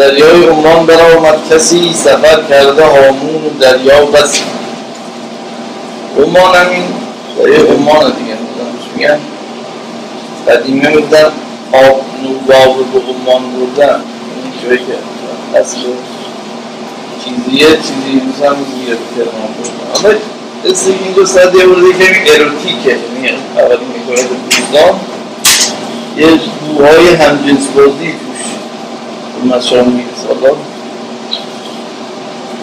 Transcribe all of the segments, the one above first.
دریای عمان در آمد کسی سفر کرده هامون و دریا بسی. عمان همین دریای عمان دیگه میگن؟ قدیمه میگن آب رو به عمان بردن. این جایی که اصل چیزیه چیزی مثلا میگه کرمان بردن. اما اسم این دو ساعت یه برده که اروتیکه یعنی اولی می‌کنه به بوزدان یه بوهای همجنس بازی توش. می‌رسه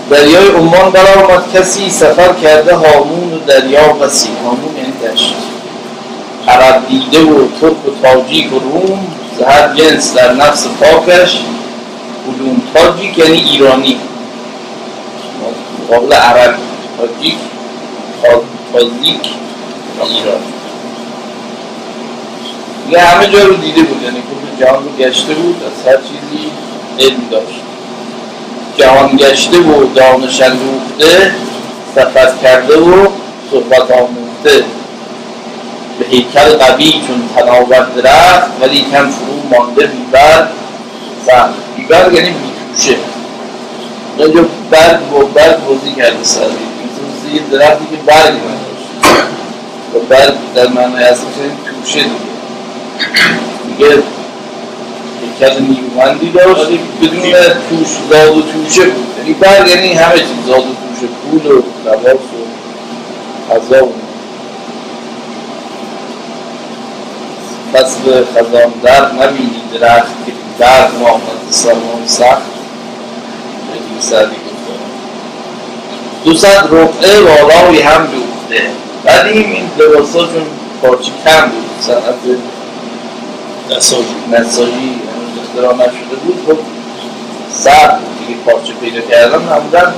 دریای عمان برآمد کسی سفر کرده هامون و دریا بسی. هامون یعنی دشت عرب دیده و ترک و تاجیک و روم هر جنس در نفس پاکش. علوم تاجیک یعنی ایرانی. مقابل عرب تاجیک تاجیک ایرانی یه همه جا رو دیده بود یعنی کل جهان رو گشته بود از هر چیزی علم داشت. جهان گشته و دانش اندوخته سفر کرده و صحبت آموخته. به هیکل قوی چون تناوت درخت ولی کم فرو مانده بیبر زن. بیبر یعنی بیتوشه اینجا برگ و برگ بازی کرده سری مثل یه درختی که برگ نداشت و برگ در معنی اصلا توشه دیگه. دیگه هیکل نیرومندی داشت. بدون توش زاد و توشه بود یعنی برگ یعنی همه چیز زاد و توشه پول و لباس و غذا و فصل خزان در نبینی درخت که درد آمد سلمان سخت. خیلی سردی گفتم دو صد رقعه بالای هم دوخته. ولی این لباس ها چون پارچه کم بود. صنعت نساجی. نساجی. اختراع نشده بود خب بود دیگه پارچه پیدا کردن معمولا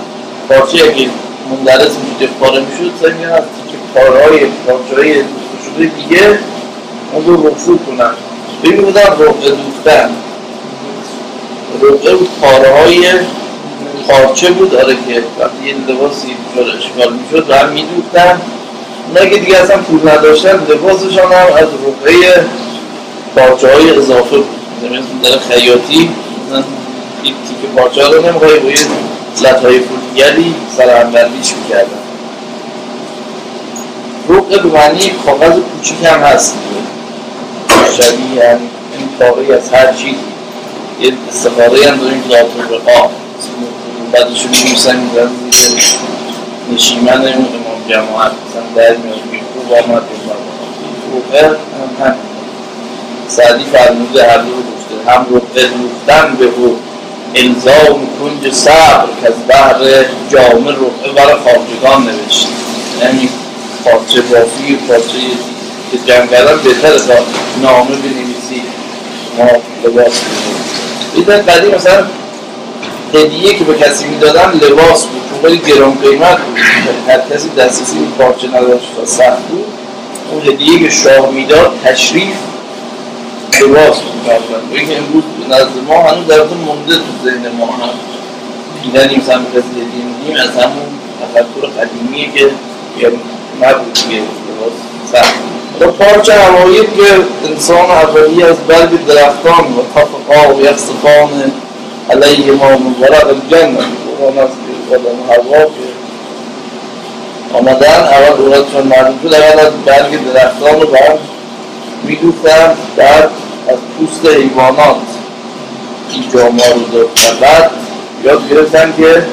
پارچه اگه مندرس میشه پاره می‌شد سعی میگن از تیکه پارهای پارچه های شده دیگه اون رو رفو کنن. ببین بودن رقعه دوختن. رقعه پاره های پارچه بود آره که وقتی یه لباسی اشکال می‌شد و هم میدوختن. اونا که دیگه اصلا پول نداشتن لباسشان هم از رقعه پارچه های اضافه بود. مثل در خیاطی یک تیک پارچه رو نمیخوایی با یه لطای پولگری سر همبندیش می‌کردن رقعه به معنی کاغذ کوچیک هم هست. شبیه هم این کاغی از هر چیزی. یه استفاده هم داریم ذات الرقا بعدش رو میمیسن میزن زیر نشیمن امام جماعت. مثلا در میاد خوب آمد رقعه هم هم سعدی فرموده هر دو هم رقعه دوختن به او الزام کنج صبر که از بحر جامع رقعه برای خارجگان نوشت. یعنی پارچه بافی پارچه که جمع کردن بهتر تا نامه بنویسی. ما لباس بنویسیم قدیم مثلا هدیه که به کسی می‌دادن لباس بود. چون خیلی گران قیمت بود. هر کسی دسترسی به پارچه نداشت و سخت بود. اون هدیه که شاه می‌داد تشریف بود و اینکه امروز نزد ما هنوز در مونده تو ذهن ما. هم دیدنی مثلا به کسی هدیه میدیم از همون تفکر قدیمیه که نبود که لباس سخت و پارچه هوایی که انسان اولی از برگ درختان و تفقا و یخصفان علیه ما مبارک الجنه. اون از که آدم هوا که آمدن اول دولتشون معلوم شد اول از برگ درختان رو بر میدوختن بعد از پوست حیوانات این جامعه رو بعد یاد گرفتن که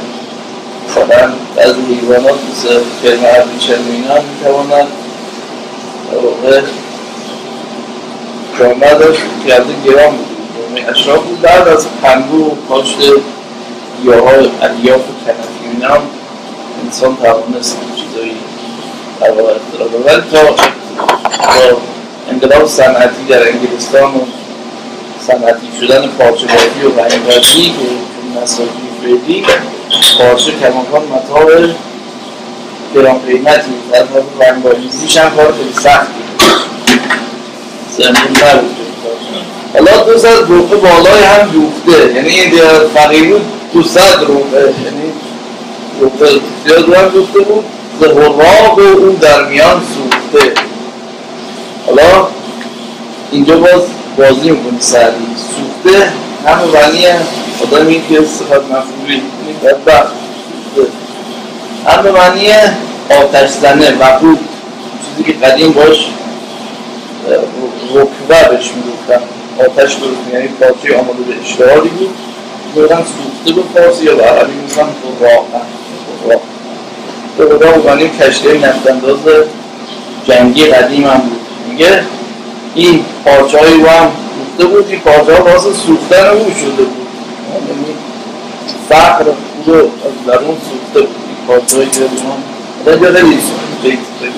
مثلا از حیوانات مثل کرمه ابریشم و اینا می‌توانند در واقع جامعه داشت کرده گرام بود. جامعه اشراف بود. بعد از پنبه و کاشت گیاهای الیاف و کنفی اینا هم انسان توانست چیزایی در واقع اختراع ولی تا انقلاب صنعتی در انگلستان و صنعتی شدن پارچه بازی و رنگبازی که نساجی فعلی پارچه کماکان مطاب گران قیمتی در مورد رنگبازیش هم کار خیلی سختی زمین نبود. حالا دو صد روپه بالای هم دوخته. یعنی فقیر بود دو صد روپه. یعنی روپه زیاد هم دوخته بود. زهراق و اون در میان سوخته. حالا اینجا باز بازی می‌کنی سردی سوخته. هم مبنی آدمی که صفت مفعولی هم به معنی آتش زنه وقود چیزی که قدیم باش رکوه بهش می‌گفتن. آتش درست یعنی پارچه آماده به اشتهاری بود. میگن سوخته به فارسی یا به عربی میگن براقه به خدا بودن کشته نفتانداز جنگی قدیم هم بود. میگه این پارچه های رو هم سوخته بود این پارچه ها واسه سوختن او شده بود. یعنی فقر رو از درون سوخته بود. این پارچه هایی که رو هم خیلی خیلی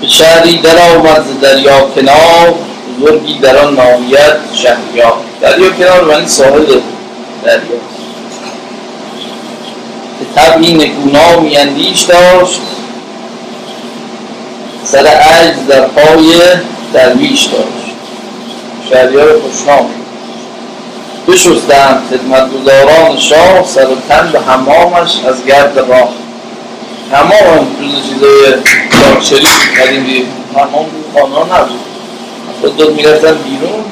به شهری در آمد دریا کنار بزرگی در آن نامیت شهریار. دریا کنار یعنی ساحل دریا. طبعی نکونا میاندیش داشت. سر عجز در پای درویش داشت. شهریار خوشنام. بشستند خدمتگزاران شاه سر و تن به حمامش از گرد راه. حمام هم جز چیزای دارچری قدیم دید حمام خانه نبود. خود می‌رفتن بیرون.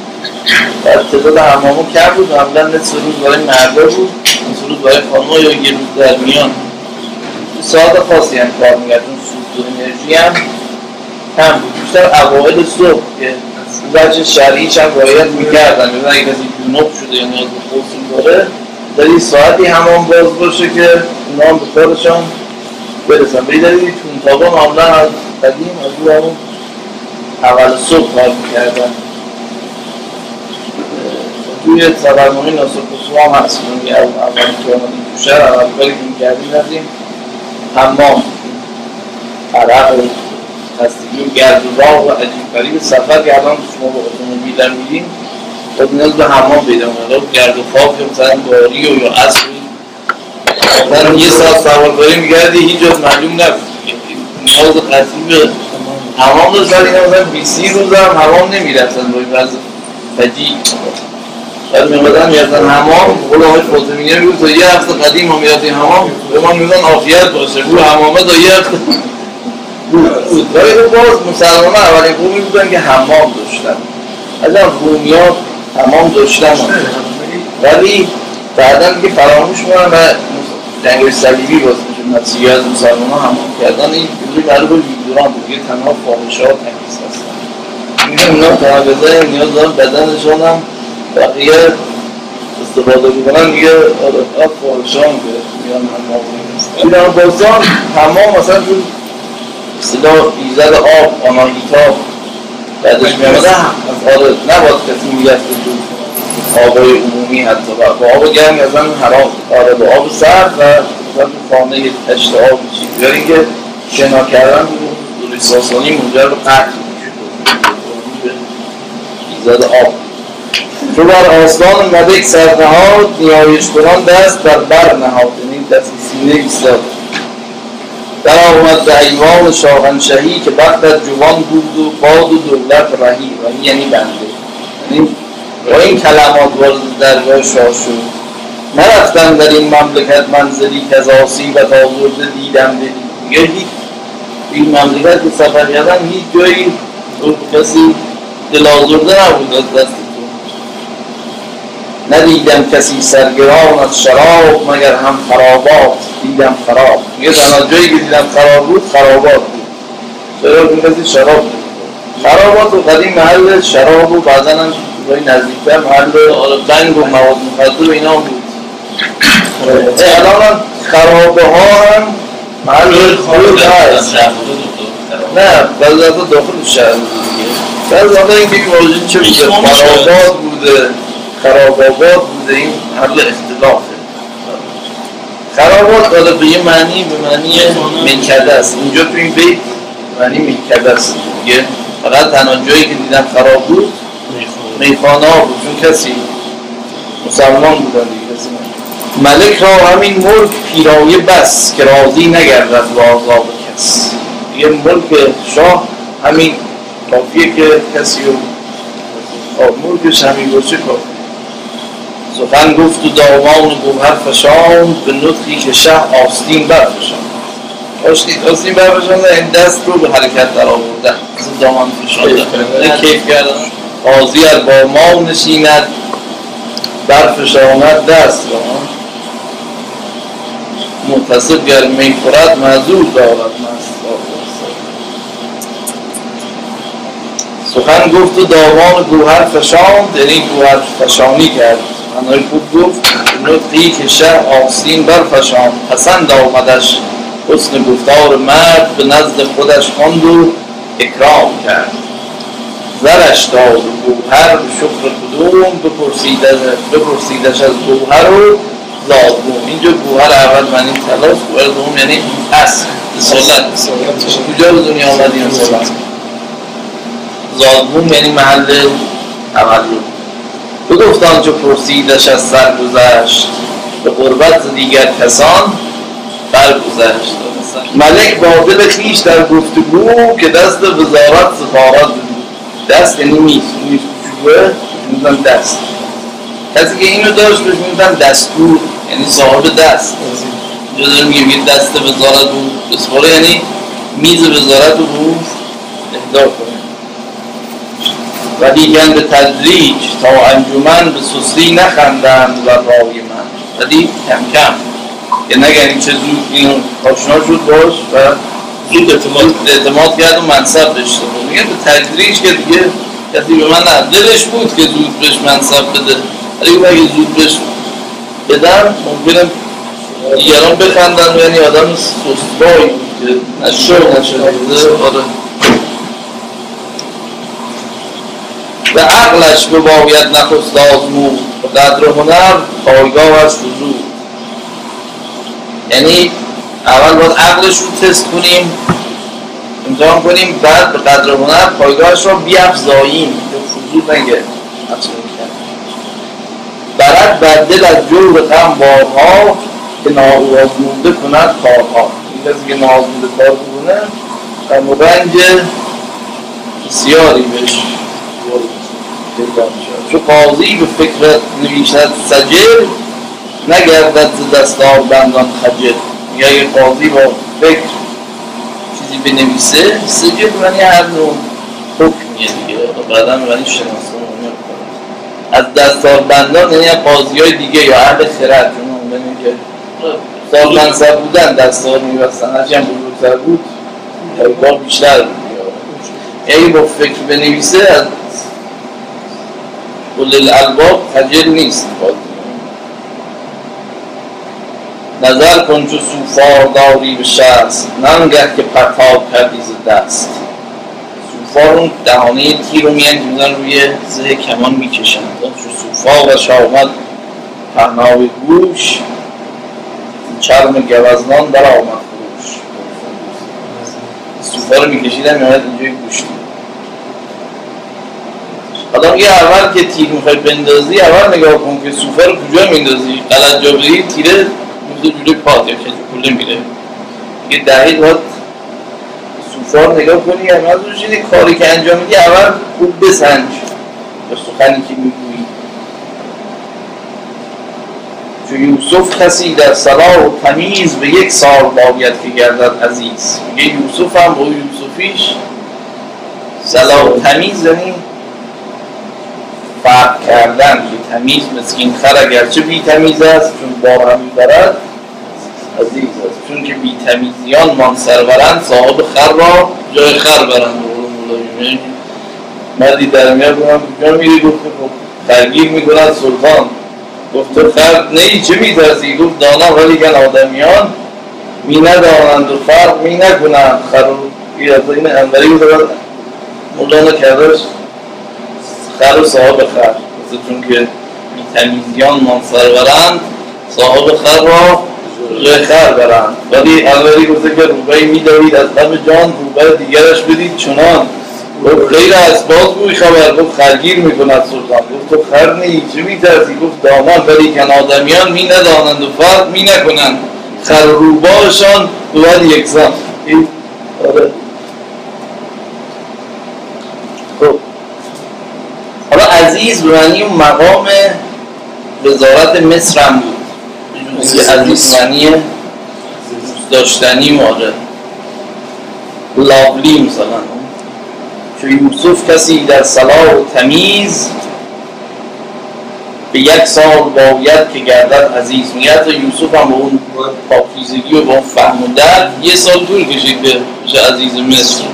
بعد تعداد حمامو کم بود معمولا روز برای مردا بود. روز برای خانم‌ها یا یه روز در میان. ساعت خاصی هم کار میگرد اون سود و انرژی هم کم بود. بیشتر اوائل صبح که وجه شرعیش هم رایت می‌کردن ببین اگه کسی جنوب شده یا نیاز به غسل داره در این ساعتی همان باز باشه که اونا هم به کارشان برسن. به دلیل تونتابا معمولا از قدیم از او همون اول صبح کار می‌کردن. توی سبرنامه ناصر خسرو هم هست. اون اولی که آمدیم تو شهر اول کاری که می‌کردیم رفتیم. حمام عرق و خستگی و گرد و راه و عجیب غریب سفر که الان شما با اتومبیل هم میریم. خب نیاز به حمام پیدا کنه گرد و خاک مثلا باری و یا اصلی مثلا یه ساعت سوارکاری میگردی هیچ جا معلوم نبود. نیاز قطعی حمام داشت ولی مثلا 20 روز هم حمام نمی‌رفتن. با این وضع فجیع بعد میمدن می‌رفتن حمام قول آقای فاطمیه می‌گفت تا یه هفته قدیم ما می‌رفتیم حمام به ما می‌گفتن عافیت باشه بود حمامه تا یه هفته. بود ولی خب باز مسلمان اولین قومی بودن که حمام داشتن. از هم رومیات حمام داشتن. ولی بعدا دیگه فراموش کنن و جنگ صلیبی باز میشه نتیجه از مسلمان ها همون کردن این جوری معلوم لیبران بود. یه تنها فاحشه ها تنگیز هستن. میگه اونا تنگیزه نیاز دارن بدنشان هم بقیه استفاده می‌کنن میگه آره فاحشه هم که میان همه ایران بازان تمام مثلا تو صدا ایزد آب آناهیتا بعدش میامده آره نباید کسی می‌گفت تو آبای عمومی حتی. با آب گرم از هم حرام. آره با آب سرد و مثلا تو خانه تشت آب چیز یا اینکه شنا کردن دوری ساسانی منجر به قتل ایزاد آب. تو بر آسمان ملک سرنهاد نیایش کنان دست در بر نهاد. یعنی دست سینه ایستاد. در آمد به ایوان شاهنشهی که وقت جوان بود و باد و دولت رهی. و یعنی بنده. یعنی با این کلمات وارد درگاه شاه شد. نرفتم در این مملکت منزلی که از آسیبت آورده دیدم دیگه هیچ. این مملکت که سفر کردن هیچ جایی. کسی دل آزرده نبود از دستتون ندیدم کسی سرگران از شراب مگر هم خرابات. دیدم خراب. یه تنها جایی که دیدم خراب بود خرابات بود. چرا؟ کسی شراب بود. خرابات و قدیم محل شراب و بعدا هم جای نزدیکتر محل بنگ و مواد مخدر اینا بود. الان خرابه ها هم محل خود هست. نه بعضی از داخل شهر بعضی از این که واژه چه بوده خرابات بوده. خرابابات بوده این محل اختلافه خرابات داده به یه معنی به معنی منکده است. اینجا تو این بیت معنی منکده است. دیگه فقط تنها جایی که دیدم خراب بود میخانه ها بود. چون کسی مسلمان بودن دیگه کسی ملک را همین ملک پیرایه بس که راضی نگردد با عذاب کس. یه ملک شاه همین کافیه که کسی رو ملکش همین باشه کافی سخن گفت و دامان گوهر فشان به نطقی که شه آستین برفشان آستین برفشان این دست رو به حرکت در آورد دامان فشانده کیف کردن. قاضی با ما نشیند. برفشاند دست را. متصب گر می خورد معذور دارد. مست سخن گفت و دامان گوهر فشاند. یعنی گوهر فشانی کرد. معنای خوب گفت نطقی که شه آستین برفشاند. پسند آمدش حسن گفتار مرد به نزد خودش خواند و اکرام کرد. زرش داد و گوهر به شکر کدوم بپرسیدش از گوهر و زادبوم اینجا گوهر اول معنی تلاس گوهر دوم یعنی اصل. اصالت کجا به دنیا آمدی؟ اصالت زادبوم یعنی محل تولد. گفتان چو پرسیدش از سرگذشت به قربت دیگر کسان برگذشت. ملک با دل خیش در گفتگو که دست وزارت سفارت دست یعنی میز میدن دست. کسی که اینو داشت بهش میدن دستور یعنی صاحب دست. اینجا داریم میگیم یه دست وزارت بود. بسپاره یعنی میز وزارت بود اهدار کنه. و دیگن به تدریج تا انجمن به سستی نخندند و رای من. ولی کم کم. که نگنیم چه زود اینو آشنا شد باش و زود اعتماد, اعتماد کرد و منصب داشته بود. میگه به تدریج که دیگه کسی به من دلش بود که زود بهش منصب بده. ولی اگه زود بهش بدم ممکنه دیگران بخندن. یعنی آدم سستبایی که نشد نشد آره. به عقلش باید نخست آزمود قدر هنر پایگاه از حضور. یعنی اول باید عقلش رو تست کنیم امتحان کنیم بعد به قدر هنر پایگاهش رو بیافزاییم. به فضول نگه. برد بر دل از جور غم بارها که ناآزموده کند کارها. این کسی که ناآزموده کار کنه غم و رنج بسیاری بهش چو قاضی به فکر نویشد سجل نگردد ز دستار بندان خجل. یا یه قاضی با فکر چیزی بنویسه سجل معنی هر نوع حکمیه دیگه. بعدا معنی شناسان از دستار بندان یعنی قاضی های دیگه یا اهل خرد سال منصب بودن دستار میبستن. هرچی هم بزرگتر بود بیشتر بود. یعنی با فکر بنویسه از کل الالباب خجل نیست. نظر کن چو سوفار داری به شخص ننگه که پرتاب کردی ز دست. سوفار اون دهانه تیر رو میان روی زه کمان می‌کشن. چو سوفا و شامد پهناوی گوش چرم گوزنان در آمد فروش سوفا رو میکشیدن میاد اینجای گوشت حالا یه اول که تیر می‌خوای بندازی اول نگاه کن که سوفا رو کجا میندازی؟ غلط جا بری تیره میفته جلوی پات یا کله میره یه دقیق باید رو نگاه کنی هم از اون کاری که انجام میدی اول خوب بسنج. به سخنی که می‌گویی. چون یوسف کسی در صلاح و تمیز به یک سال باید که گردد عزیز. میگه یوسف هم با یوسفیش صلاح و تمیز یعنی فرق کردن. که تمیز مثل این خر اگرچه بی تمیز است چون بار هم می‌برد. عزیز است چون که بی تمیزیان مان سرورند صاحب خر را جای خر برند. مردی در میاد گفتم کجا میری گفت خب خرگیر می‌کنند سلطان. گفت تو خر نی چه میترسی؟ گفت ولی کن آدمیان می ندانند و فرق می نکنند خر این انبری گفت مولانا کردش. خر و صاحب خر. چون که تمیزیان منصرورند صاحب خر را خر برند ولی اولی گفته که روبایی میدارید از غم جان روبای دیگرش بدید. چنان گفت غیر باز بوی خبر. گفت خرگیر می‌کند سلطان. گفت تو خر نی چه میترسی؟ گفت دامان. ولی کن آدمیان می ندانند و فرق می نکنند خر روباشان بود یکسان آره حالا عزیز به معنی مقام وزارت مصر هم بود. عزیز معنی داشتنی ماره لاولی مثلا. که یوسف کسی در صلاح و تمیز به یک سال باید که گردد عزیز. میگه تا یوسف هم به اون پاکیزگی و با اون یه سال طول کشید بشه عزیز مصر.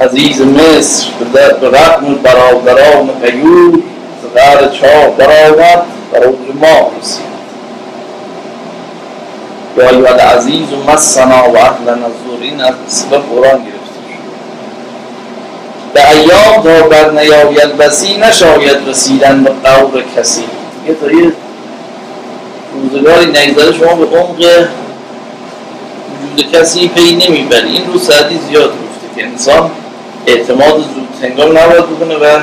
عزیز مصر به رقم برادران قیور زغر چاه برآمد برای ما رسید. یا ایوال عزیز و مسنا و اهل نظور این از اسم قرآن گرفته به ایام تا بر نیاید بسی نشاید رسیدن به قور کسی. یه تا یه روزگاری نگذاره شما به عمق وجود کسی پی نمی‌بری این رو سعدی زیاد گفته که انسان اعتماد زود تنگال نباید بکنه و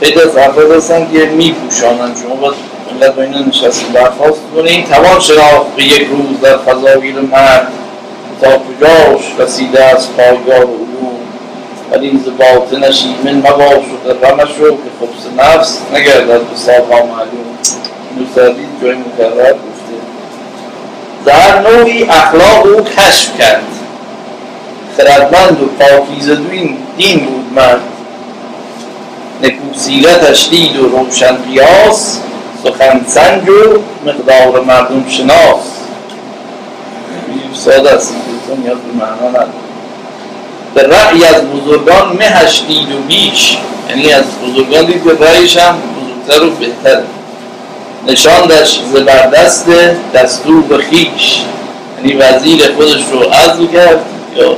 خیلی از افراد هستن که میپوشانن. شما باید اینقدر با اینا نشستیم درخواست کنید توان شناخت به یک روز در فضاویل مرد تا کجاش رسیده از پایگاه علوم. ولی ز باطنش ایمن مباش و درمش رو که خبس نفس نگردد به سالها معلوم. نوسردی جای مکرر گفته. در نوعی اخلاق او کشف کرد. خردمند و پاکیزه دین بود مرد نکو سیرتش دید و روشن قیاس سخن سنج و مقدار مردم شناس. ساده است نیاز به معنا نداره به رأی از بزرگان مهش دید و بیش. یعنی از بزرگان دید که رأیش هم بزرگتر و بهتر. نشاندش زبردست دستور به خیش. یعنی وزیر خودش رو عرض کرد یا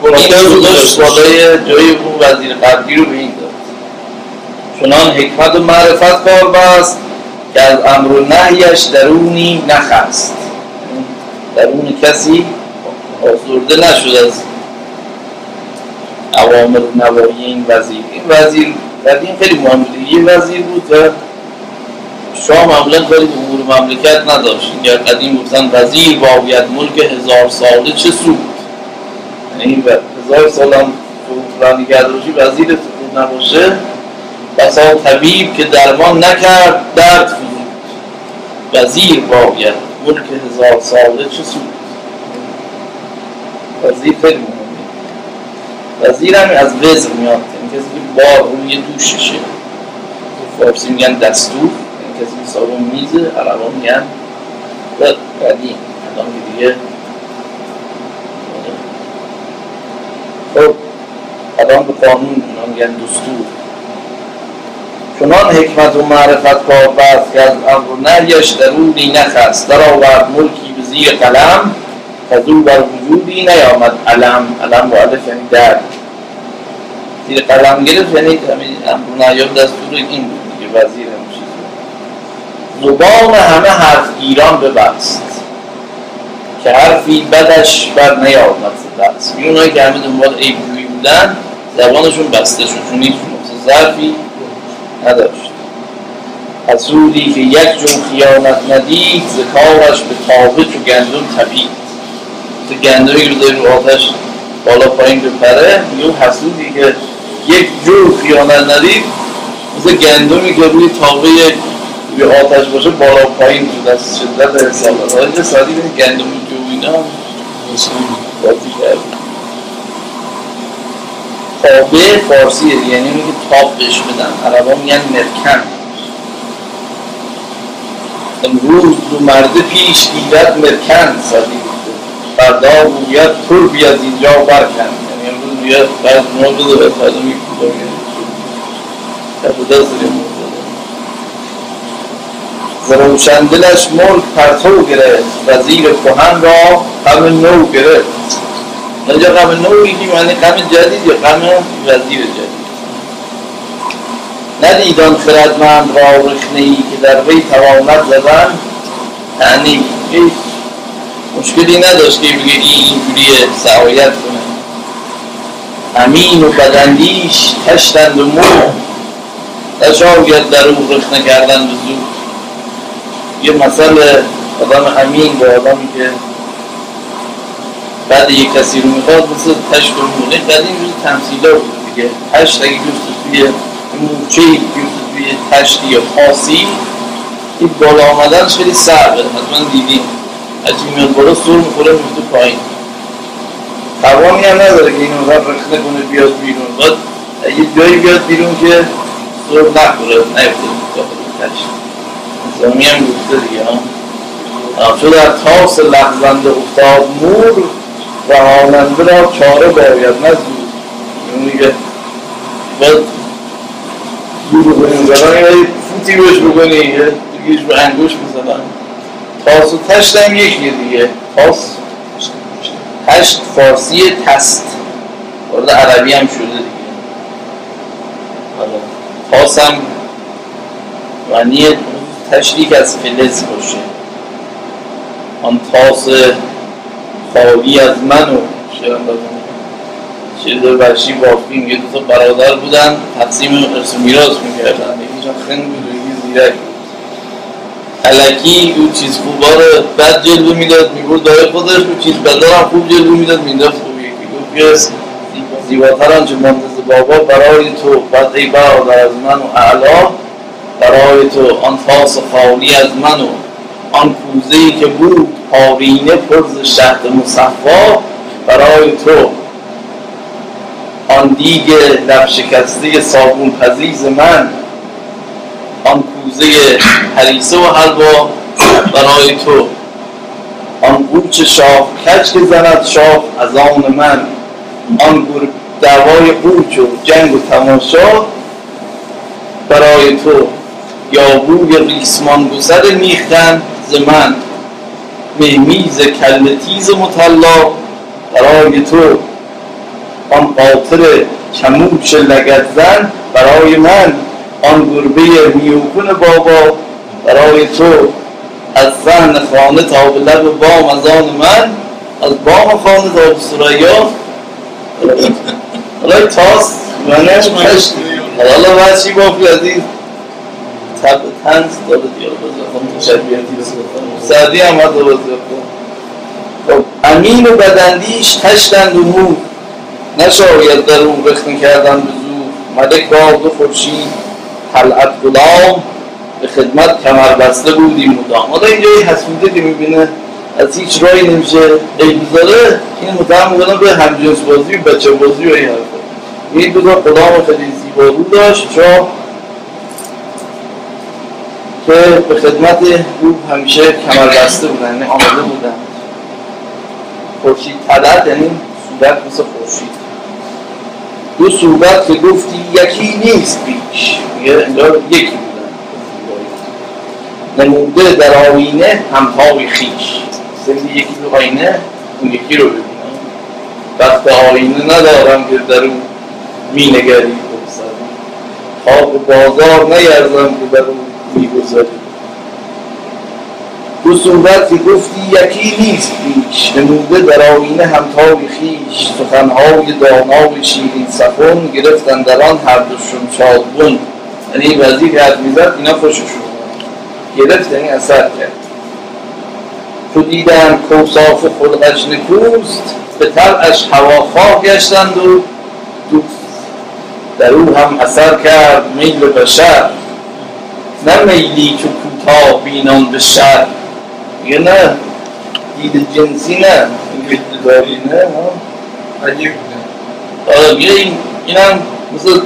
خودش بالای جای اون وزیر قبلی رو به این داد. چنان حکمت و معرفت کار بست که از امر و نهیش درونی نخست. درون کسی آزرده نشد از عوامل نوایی این وزیر. این وزیر قدیم خیلی مهم بود یه وزیر بود و شاه معمولا کاری به امور مملکت نداشت. یا قدیم گفتن وزیر باید ملک هزار ساله چه سود؟ یعنی هزار سال هم فرانی باشی وزیر تو نباشه بسا طبیب که درمان نکرد درد فزود وزیر باید ملک هزار ساله چه سود؟ وزیر خیلی مهمه. وزیر هم از وزر میاد. این کسی که بار روی دوششه. فارسی میگن دستور. این کسی که سالون میزه عربا میگن. قدیم الان دیگه خب الان به قانون میگن دستور چنان حکمت و معرفت کار بست که از امر نهیش درونی نخست. در آورد ملکی به زیر قلم از او بر وجودی نیامد علم. علم با علف یعنی در زیر قلم گرفت یعنی همین امر و نهی دستور این بود دیگه وزیر هم چیز زبان همه حرف گیران ببست. که حرفی بدش بر نیامد. دست اونایی که همه دنبال عیب بودن زبانشون بسته شد. چون هیچ ظرفی نداشت. حسودی که یک جون خیانت ندید ذکارش به تابه چو گندم تبید تو گندمی رو داری رو آتش بالا پایین بپره یه حسودی که یک جور خیانت ندید مثل گندمی که روی تابه روی آتش باشه بالا پایین تو دست شدت حسابه اینجا سادی به گندمی جو اینا بازی کرد تابه فارسیه یعنی میگه تاب بهش بدن. عربا میگن مرکن. امروز دو مرده پیش گیرد مرکن سادی فردا گوید پر بیاد اینجا برکن. یعنی امروز بیاد بعد ما بده فردا می‌کنه بوده زروشن دلش ملک پرتو گرفت. وزیر کهن را غم نو گرفت. اینجا غم نو میگیم یعنی غم جدید یا غم وزیر جدید؟ ندیدان خردمند را رخنه ای که در وی تواند زدن هیچ مشکلی نداشت که بگه این اینجوری سعایت کنه. امین و بدندیش تشتند و مو. تشاید در او رخنه کردن به یه مسئله آدم امین با آدمی که بعد یک کسی رو می‌خواد مثل تشت و مونه بعد این روز تمثیل ها بود دیگه. تشت اگه بیفته توی موچه بیفته توی تشتی یا پاسی این بالا آمدنش خیلی سرده. حتما دیدیم از این میاد بالا سر می‌خوره میفته پایین. توانی هم نداره که این اونقدر رخنه کنه بیاد بیرون. باید یه جایی بیاد بیرون که سر نخوره نیفته داخل کشت نظامی هم گفته دیگه ها چو در تاس لغزنده افتاد مور رهاننده را چاره باید نه زود. اون میگه باید زور بکنیم زدن فوتی بهش بکنی یه دیگهش به انگوش می‌زنن. تاس و تشت هم یکیه دیگه. تاس؟ تشت فارسی تست. وارد عربی هم شده دیگه. تاس هم معنی تشریک از فلز باشه. آن تاس خالی از من و چیز وحشی بافی یه دو تا برادر بودن تقسیم ارث میراث می‌کردن. یکیشون خنگ بود یکی زیرک علکی او چیز خوبا رو بد جلوه می‌داد می‌برد دای خودش او چیز بدا هم خوب جلوه می‌داد مینداخت خوب یکی. گفت زیباتر آنچه مانده بابا برای تو بعد ای برادر از من و اعلا. برای تو آن تاس خالی از من و آن کوزه ای که بود پارینه پرز شهد مصفا برای تو آن دیگ لب شکسته صابون پزیز من آن کوزه هریسه و حلوا برای تو آن قوچ شاه کج که زند شاه از آن من آن دعوای قوچ و جنگ و تماشا برای تو یا بوی ریسمان گسر میختن ز من. مهمیز کل تیز مطلا برای تو. آن قاطر چموش لگت زن برای من. آن گربه میوکون بابا برای تو. از زن خانه تا به لب بام از آن من. از بام خانه تا به سریا حالا تاس منش مشت حالا باید چی بافی از تنز داره دیار سعدی هم هست خب امین و بدندیش تشتند و مو. نشاید در اون رخنه کردن به زور. ملک را دو خورشید طلعت غلام. به خدمت کمر بسته بودیم مدام حالا اینجا یه حسوده که می‌بینه از هیچ رایی نمیشه ای بذاره. این متهم می‌کنم به همجنس بازی بچه بازی و این حرفا. این دو تا غلام خیلی زیبا رو داشت. چا که به خدمت او همیشه کمر بسته بودن یعنی آماده بودن. خورشید طلعت یعنی صورت مثل خورشید. دو صورت که گفتی یکی نیست بیش میگه انگار یکی بودن. نموده در آینه همهای خیش. مثل یکی تو آینه اون یکی رو ببینم. وقت آینه ندارم که در اون می نگری خواب بازار نیرزم که در اون می گذاری. دو صورت که گفتی یکی نیست بیش نموده در آینه همتای خیش. سخنهای دانای شیرین سخن گرفتن در آن هر دوشون شادبون یعنی وزیر حد می‌زد اینا خوششون گرفت یعنی اثر کرد. تو دیدن کوساف خلقش نکوست به طبعش هواخواه گشتند و دوست. در او هم اثر کرد میل بشر. نه میلی که کوتاه بینان به شر میگه نه دید جنسی نه این داری نه عجیب آره میگه این اینم مثل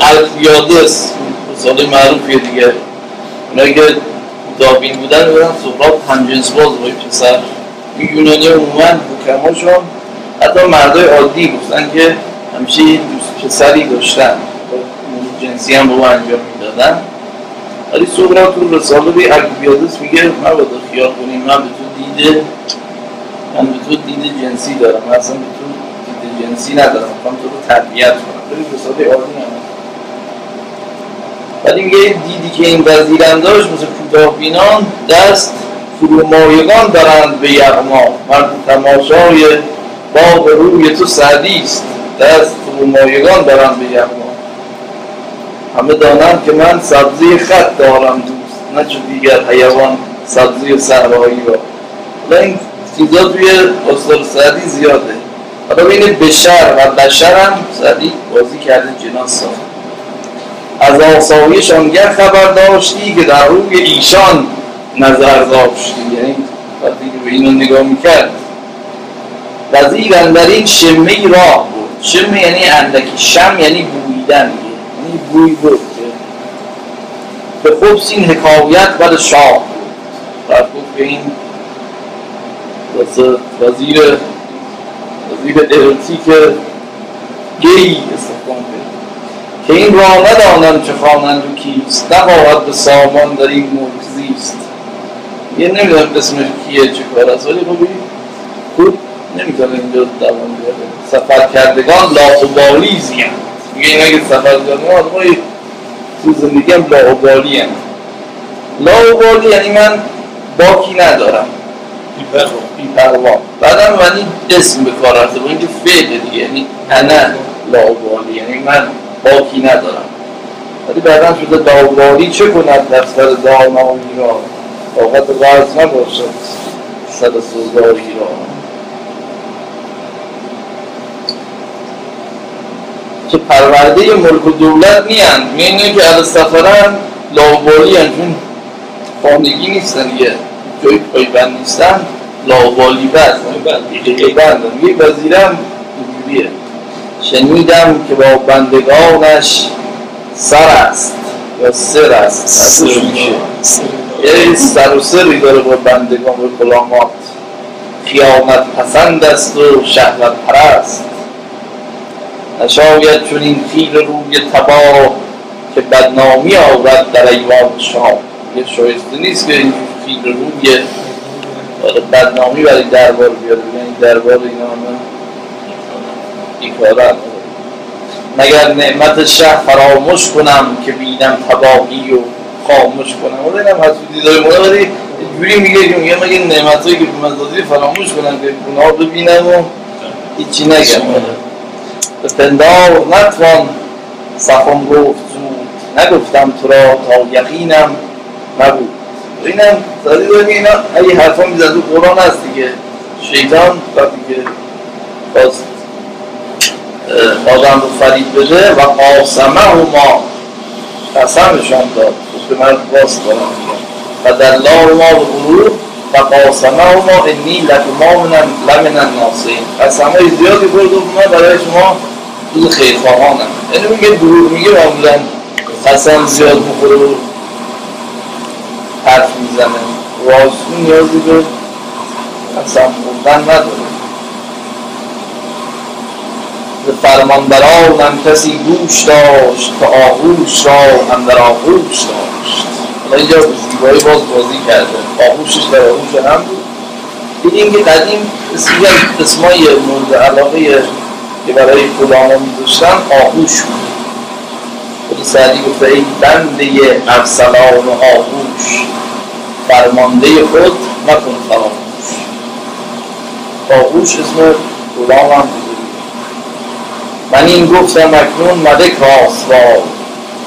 الفیادس مثال معروفیه دیگه اونا که دابین بودن بودن سقراط همجنس باز با پسر یونانی عموما حکماشون حتی مردای عادی گفتن که همیشه یه دوست پسری داشتن جنسی هم با انجام می‌دادن. ولی سقراط تو رساله به الفیادس میگه مبادا خیال کنیم من به تو دیده من به تو دیده جنسی دارم. من اصلا به تو دیده جنسی ندارم. می‌خوام تو رو تربیت کنم. ولی رساله عادی هم. ولی میگه دیدی که این وزیرم داشت مثل کوتاه بینان دست فرومایگان دارند به یغما. مرد تماشای باغ روی تو سعدی است. دست فرومایگان دارند به یغما. همه دانند که من سبزی خط دارم دوست نه چون دیگر حیوان سبزی صحرایی را. حالا این چیزا توی استاد سعدی زیاده. حالا بین بشر و بشر هم سعدی بازی کرده جناس ساخت. از آسایش آنگه خبر داشتی که در روی ایشان نظر داشتی. یعنی وقتی به اینو نگاه می‌کرد. وزیر در این شمه راه بود شمه یعنی اندکی شم یعنی بویدن. یعنی بوی بود. به خوب این حکایت بر شاه. بود به این وزیر وزیر ارتی که گی استخدام که این را ندانم چه خوانند و کیست. نباید به سامان در این ملک زیست. یه نمی‌دونم اسمش کیه چه کار است ولی خب خوب نمی‌تونه اینجا دوام بیاره سفر کردگان لاغبالی زیان میگه این اگه سفر کردگان آدمای تو زندگی هم لاغبالی هم لاغبالی یعنی من باکی ندارم. بیپروا. بعدم من این اسم به کار رفته با اینکه فعل دیگه یعنی انا لاغبالی یعنی من باکی ندارم. ولی بعدا شده لاغبالی چه کند در سر دانایی را؟ طاقت غرض نباشد سر سوزایی را. که پرورده ملک و دولت میینه که از سفرن لاوبالی هن چون خانگی نیستن یه جای پایبند نیستن. لاوبالی بند. یه وزیرم اینجوریه. شنیدم که با بندگانش سر است. یا سر است. سر یه سر و سری داره با بندگان و خیانت پسند است و شهوت پرست نشاید چون این فیل روی تباه که بدنامی آورد در ایوان شاه یه شایسته نیست که این فیل روی بدنامی برای دربار بیاد یعنی دربار اینا بیکارن مگر نعمت شه فراموش کنم که بینم تباهی و خاموش کنم؟ ولی اینم حسودی داره مولا ولی جوری میگه که میگه مگه نعمتهایی که به من فراموش کنم که گناه ببینم و هیچی نگم. به پندار نتوان سخن گفت زود. نگفتم تو را تا یقینم نبود. اینم داری داریم اینا. اگه حرفا میزن تو قرآن هست دیگه. شیطان وقتی که خواست آدم رو فرید بده و قاسمه و ما قسمشان داد. به من باست دارم و الله ما به غرور و قاسمه و ما انی لکما منم لمن الناسین قسمه زیادی برد و برای شما. جز خیرخواهانم. یعنی میگه دروغ میگه معمولا قسم زیاد بخوره و حرف می‌زنه. راستون نیازی به قسم خوردن نداره. به فرمانبرانم کسی گوش داشت که آغوش را اندر آغوش داشت. حالا اینجا به زیبایی باز بازی کرده. آغوشش در آغوش هم بود. دیدیم که قدیم اسمای مورد علاقه که برای فلان میذاشتن آغوش بود. خود سعدی گفته ای بنده افسلان و آغوش فرمانده خود نکن فراموش. آغوش اسم غلام هم من این گفتم اکنون مدک راسوال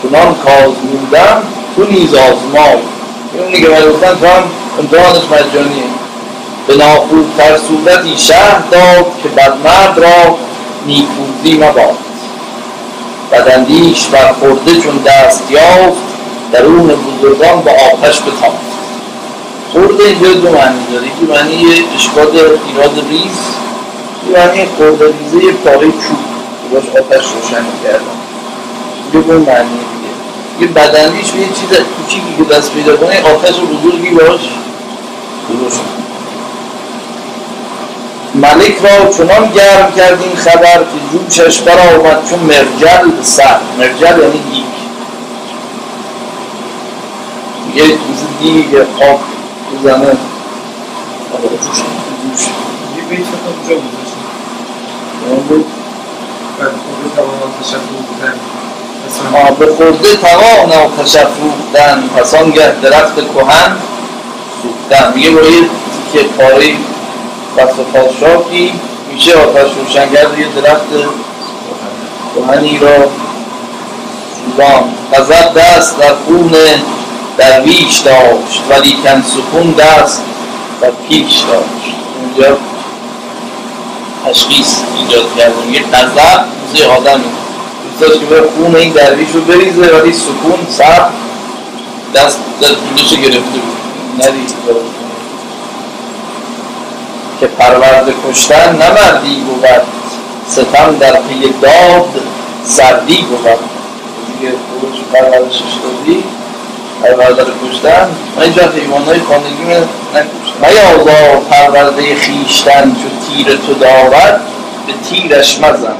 چنان کازمودم تو نیز آزمای. اون دیگه من گفتن تو هم امتحانش مجانیه. به ناخوبتر صورتی شهر داد که بدمرد را نیکوزی مباد. بدندیش برخورده چون دست یافت درون بزرگان با آتش بتافت خورده اینجا دو معنی داره. که معنی اشکاد ایراد ریز یه معنی خورده ریزه پاره چوب باش آتش روشن کردم یه اون معنی دیگه. یه بدندیش به یه چیز کوچیکی که دست پیدا کنه آتش بزرگی باش. روشن ملک را چنان گرم کرد این خبر که جوشش برا آمد چون مرجل سر. مرجل یعنی دیگ. یه دیگ آب بزنه به خورده توان و تشفروختن پس آنگه درخت کهن سوختن. میگه با یه که پاره پس پادشاهی. میشه آتش روشنگرد یه درخت کهنی را سوزان غضب دست در خون درویش داشت ولی کن سکون دست در پیش داشت. اونجا تشخیص ایجاد کردیم یه غضب موزه آدمی دوست که به خون این درویش رو بریزه ولی سکون سر دست جلوش گرفته بود. ندید که پرورده کشتن نمردی بود ستم در پی داد سردی بود. دیگه خودش پروردشش دادی پرورده رو کشتن. من اینجا حیوان های خانگی رو نکشتن میازا پرورده خیشتن چو تیر تو دارد به تیرش مزن.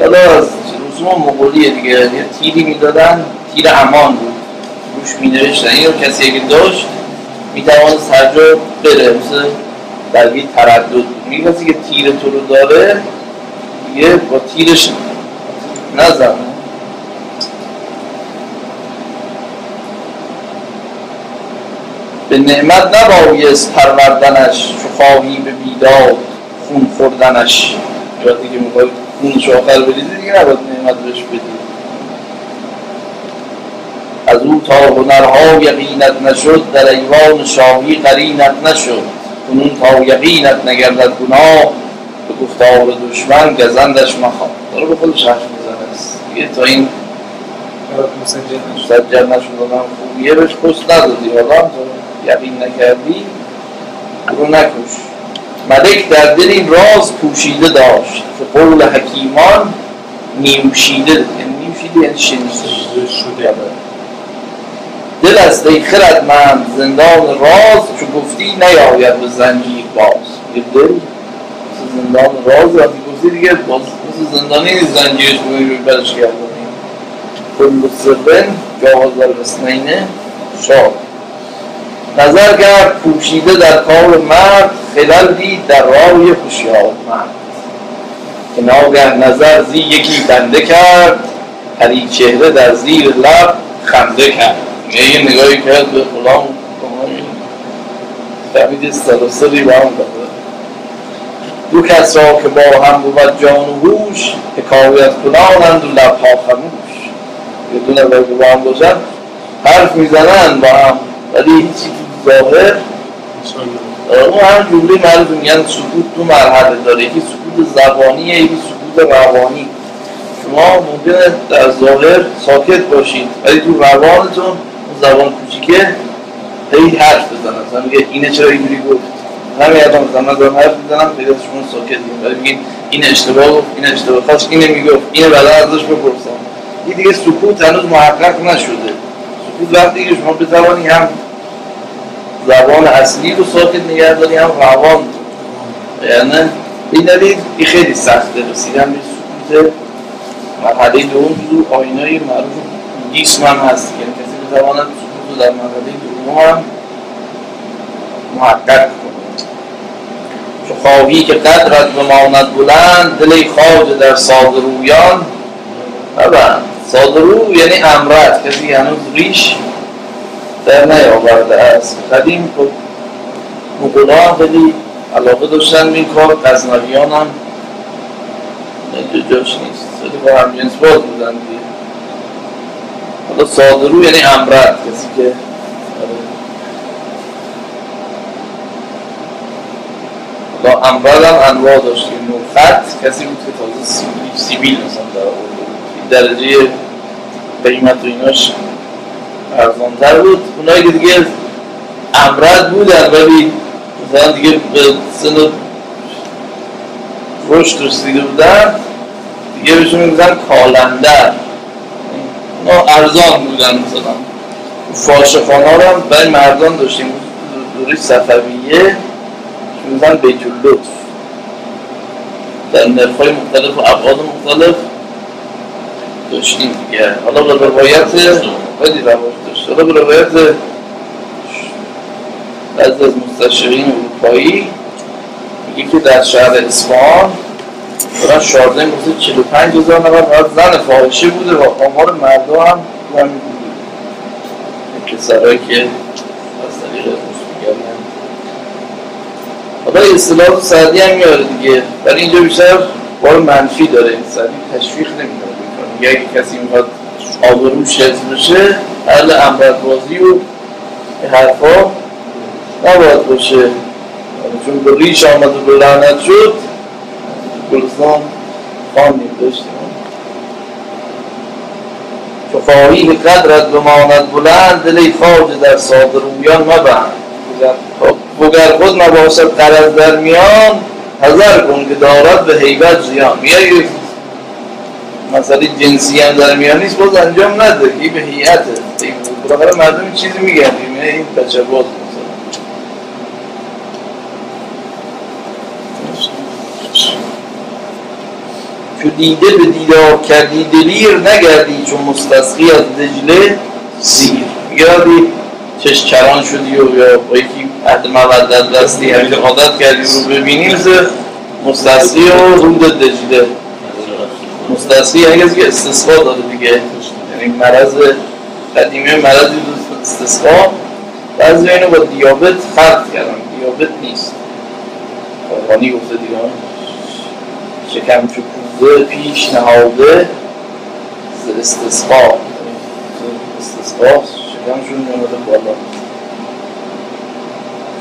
یادا از رسوم مغولیه دیگه. یه تیری می‌دادن تیر امان بود. روش می نوشتن اینو کسی اگه داشت می توان سرجا بره. مثل در یه تردد. می کسی که تیر تو رو داره دیگه با تیرش نزن. به نعمت نبایست پروردنش چو خواهی به بیداد خون خوردنش. یا دیگه می‌خوای خونش آخر بریزی دیگه نباید نعمت بهش بدی. از او تا هنرها یقینت نشد در ایوان شاهی قرینت نشد. کنون تا یقینت نگردد گناه به گفتار دشمن گزندش مخواه. داره به خودش حرف می‌زنه. است دیگه تا این مسجل نشد. آدم خوبیه بهش پست ندادی. حالا یقین نکردی رو نکش. ملک در دل این راز پوشیده داشت. که قول حکیمان نیوشیده یعنی نیوشیده یعنی شنیده. دل است ای خردمند زندان راز چو گفتی نیاید به زنجیر باز. یه دل زندان راز وقتی گفتی دیگه باز مثل زندانی زنجیرش بگوی برش گردانی کل سرن جواز الحسنین شاد. نظر کرد پوشیده در کار مرد خلل دید در راه هوشیار مرد. که ناگه نظر زی یکی بنده کرد پری چهره در زیر لب خنده کرد. یه نگاهی کرد به غلام فهمید سلسلی با هم داده. دو کس را که با هم بود جان و هوش حکایت کنانند و لبها خموش. یه دونه با هم باشن حرف می‌زنن با هم. ولی هیچی تو ظاهر اون هم جمله معروف میگن سکوت تو مرحله داره. یکی سکوت زبانیه یکی سکوت روانی. شما ممکنه در ظاهر ساکت باشید ولی تو روانتون زبان کوچیکه هی حرف بزنن مثلا میگه اینه چرا اینجوری گفت؟ همین الان مثلا دارم حرف می‌زنم پیدا شما ساکت ولی میگین این اشتباه گفت این اشتباه خواست اینه می‌گفت. اینه بعدا ازش بپرسم. این دیگه سکوت هنوز محقق نشده. سکوت وقتی که شما بتوانی هم زبان اصلی رو ساکت نگه داری هم روان. یعنی این دلیل این خیلی سخته. رسیدن به سکوت مرحله دوم تو آینای معروف هم هست یعنی کسی بتواند سکوت رو در مرحله دوم هم محقق کنه چو خواهی که قدرت بماند بلند دل خواجه در صادرویان نبند صادرو یعنی امرت کسی هنوز ریش در نیاورده است. قدیم مغولا هم خیلی علاقه داشتن این کار غزنویان هم جاش نیست. خیلی با هم جنس باز بودن دیگه. حالا صادرو یعنی امرت کسی که حالا امرت هم انواع داشت که نوخط کسی بود که تازه سیبیل مثلا در آورده درجه قیمت و ایناش ارزانتر بود. اونایی که دیگه امرد بودن ولی مثلا دیگه به سن رشد رسیده بودن دیگه بهشون میگذن کالندر. ارزان بودن مثلا. فاشه خانه هم برای مردان داشتیم. دوری صفویه میگذن بیت اللطف. در نرخ مختلف و ابعاد مختلف داشتیم دیگه. حالا به روایت خیلی رواج داشت. حالا به روایت بعضی از مستشرین اروپایی میگه که در شهر اصفهان دارن شارده گفته 45 هزار نفر فقط زن فاحشه بوده و آمار مردا هم همین بوده. پسرهایی که از طریق میگردن. حالا اصطلاح سعدی هم میاره دیگه. ولی اینجا بیشتر بار منفی داره. سعدی تشویق نمیداره میگه اگه کسی می‌خواد آبروش حفظ بشه اهل امرد بازی و حرفا نباید باشه. چون به ریش آمد و به لعنت شد گلستان خواندیم داشتیم چو خواهی قدرت بماند بلند دلی خواجه در صادرویان مبند. وگر خود نباشد قرض در میان حذر کن که دارد به حیبت زیان. میگه مسئله جنسی هم در میان نیست باز انجام نده. که به هیئته بالاخره مردم چیزی میگن. این بچه باز چو دیده به دیدار کردی دلیر نگردی چون مستسقی از دجله سیر یادی چش چران شدی و یا با یکی عهد مودت دستی همین عادت کردی رو ببینی مثل مستسقی و رود دجله. مستسقی یعنی کسی که استثقا داره دیگه. یعنی مرض قدیمی مرضی استثقا بعضی اینو با دیابت خلط کردن. دیابت نیست. قربانی گفته دیگه. شکم چکوزه پیش نهاده استثقا استثقا شکمشون نموده بالا.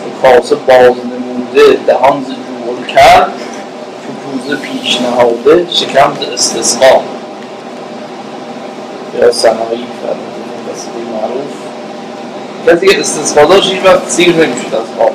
چو کاسه باز نموده دهان ز جوهر کرد. چو پیش نهاده شکم ز استثقا یا قصیده معروف. کسی که استثقا داشت هیچ وقت سیر نمی‌شد از خواب.